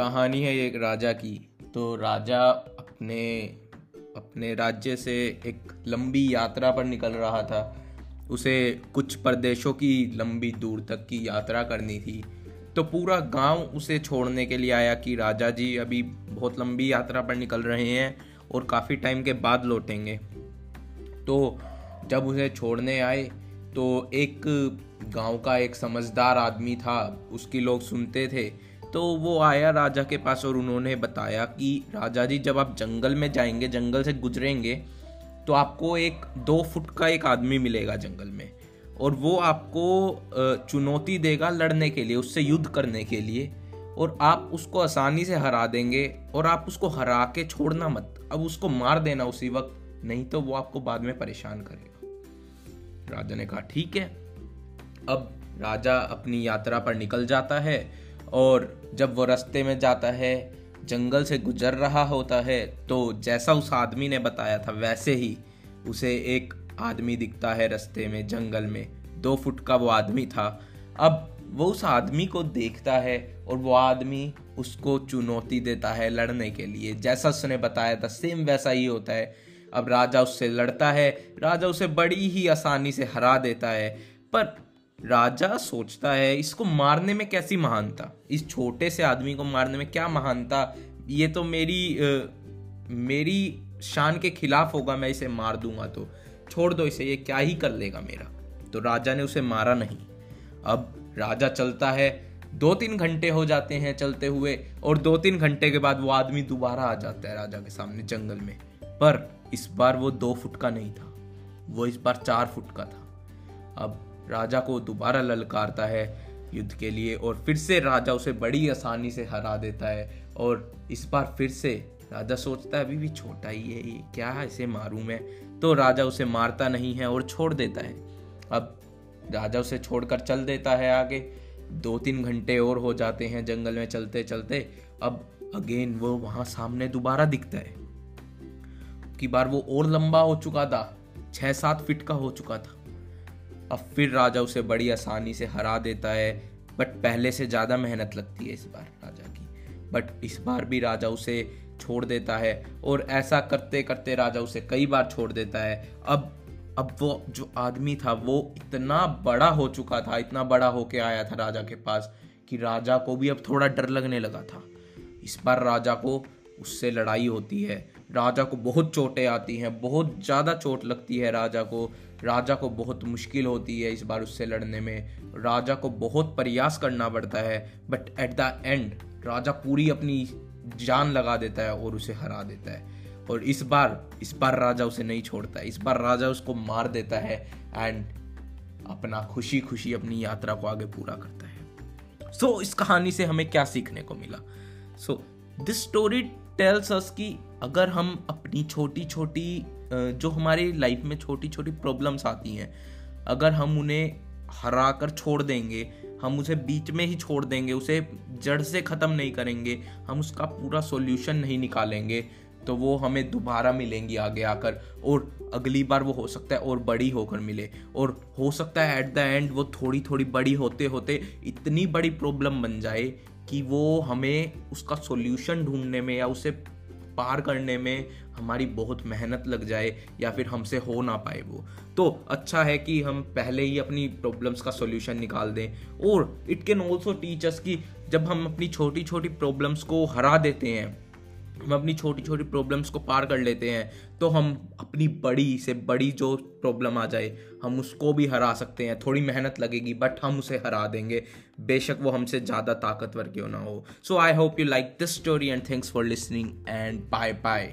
कहानी है एक राजा की। तो राजा अपने अपने राज्य से एक लंबी यात्रा पर निकल रहा था। उसे कुछ प्रदेशों की लंबी दूर तक की यात्रा करनी थी। तो पूरा गाँव उसे छोड़ने के लिए आया कि राजा जी अभी बहुत लंबी यात्रा पर निकल रहे हैं और काफ़ी टाइम के बाद लौटेंगे। तो जब उसे छोड़ने आए तो एक गाँव का एक समझदार आदमी था। उसकी लोग सुनते थे तो वो आया राजा के पास और उन्होंने बताया कि, राजा जी, जब आप जंगल में जाएँगे, जंगल से गुजरेंगे तो आपको एक, दो फुट का एक आदमी मिलेगा जंगल में। और वो आपको चुनौती देगा लड़ने के लिए, उससे युद्ध करने के लिए। और आप उसको आसानी से हरा देंगे, और आप उसको हरा के छोड़ना मत। अब उसको मार देना उसी वक्त, नहीं तो वो आपको बाद में परेशान करेगा। राजा ने कहा, ठीक है। अब राजा अपनी यात्रा पर निकल जाता है और जब वो रास्ते में जाता है, जंगल से गुजर रहा होता है तो जैसा उस आदमी ने बताया था, वैसे ही उसे एक आदमी दिखता है रास्ते में, जंगल में। दो फुट का वो आदमी था। अब वो उस आदमी को देखता है और वो आदमी उसको चुनौती देता है लड़ने के लिए। जैसा उसने बताया था सेम वैसा ही होता है। अब राजा उससे लड़ता है। राजा उसे बड़ी ही आसानी से हरा देता है। पर राजा सोचता है इसको मारने में कैसी महानता? इस छोटे से आदमी को मारने में क्या महानता? ये तो मेरी आ, मेरी शान के खिलाफ होगा मैं इसे मार दूँगा तो। छोड़ दो इसे ये क्या ही कर लेगा मेरा? तो राजा ने उसे मारा नहीं। अब राजा चलता है दो तीन घंटे हो जाते हैं चलते हुए और दो तीन घंटे के बाद वो आदमी दोबारा आ जाता है राजा के सामने जंगल में। पर इस बार वो दो फुट का नहीं था वो इस बार चार फुट का था। अब राजा को दोबारा ललकारता है युद्ध के लिए और फिर से राजा उसे बड़ी आसानी से हरा देता है और इस बार फिर से राजा सोचता है, अभी भी छोटा ही है ये, क्या है इसे मारूं मैं? तो राजा उसे मारता नहीं है और छोड़ देता है। अब राजा उसे छोड़कर चल देता है आगे। दो तीन घंटे और हो जाते हैं जंगल में चलते चलते अब अगेन वो वहाँ सामने दोबारा दिखता है। की बार वो और लंबा हो चुका था छह सात फीट का हो चुका था। अब फिर राजा उसे बड़ी आसानी से हरा देता है। बट पहले से ज़्यादा मेहनत लगती है इस बार राजा की। बट इस बार भी राजा उसे छोड़ देता है और ऐसा करते करते राजा उसे कई बार छोड़ देता है। अब अब वो जो आदमी था, वो इतना बड़ा हो चुका था, इतना बड़ा होके आया था राजा के पास कि राजा को भी अब थोड़ा डर लगने लगा था। इस बार राजा को उससे लड़ाई होती है। राजा को बहुत चोटें आती हैं बहुत ज़्यादा चोट लगती है राजा को। राजा को बहुत मुश्किल होती है इस बार उससे लड़ने में। राजा को बहुत प्रयास करना पड़ता है बट एट द एंड राजा पूरी अपनी जान लगा देता है और उसे हरा देता है। और इस बार इस बार राजा उसे नहीं छोड़ता है। इस बार राजा उसको मार देता है एंड अपना खुशी खुशी अपनी यात्रा को आगे पूरा करता है। सो so, इस कहानी से हमें क्या सीखने को मिला? So this story tells us कि अगर हम अपनी छोटी छोटी जो हमारी लाइफ में छोटी छोटी प्रॉब्लम्स आती हैं, अगर हम उन्हें हरा कर छोड़ देंगे, हम उसे बीच में ही छोड़ देंगे, उसे जड़ से ख़त्म नहीं करेंगे, हम उसका पूरा सॉल्यूशन नहीं निकालेंगे तो वो हमें दोबारा मिलेंगी आगे आकर, और अगली बार वो हो सकता है और बड़ी होकर मिले, और हो सकता है एट द एंड वो थोड़ी थोड़ी बड़ी होते होते इतनी बड़ी प्रॉब्लम बन जाए कि वो हमें उसका सॉल्यूशन ढूँढने में या उसे पार करने में हमारी बहुत मेहनत लग जाए या फिर हमसे हो ना पाए वो। तो अच्छा है कि हम पहले ही अपनी प्रॉब्लम्स का सॉल्यूशन निकाल दें और इट कैन ऑल्सो टीचर्स कि जब हम अपनी छोटी छोटी प्रॉब्लम्स को हरा देते हैं हम अपनी छोटी छोटी प्रॉब्लम्स को पार कर लेते हैं तो हम अपनी बड़ी से बड़ी जो प्रॉब्लम आ जाए, हम उसको भी हरा सकते हैं। थोड़ी मेहनत लगेगी बट हम उसे हरा देंगे। बेशक वो हमसे ज़्यादा ताकतवर क्यों ना हो। So I hope you like this story and thanks for listening and bye bye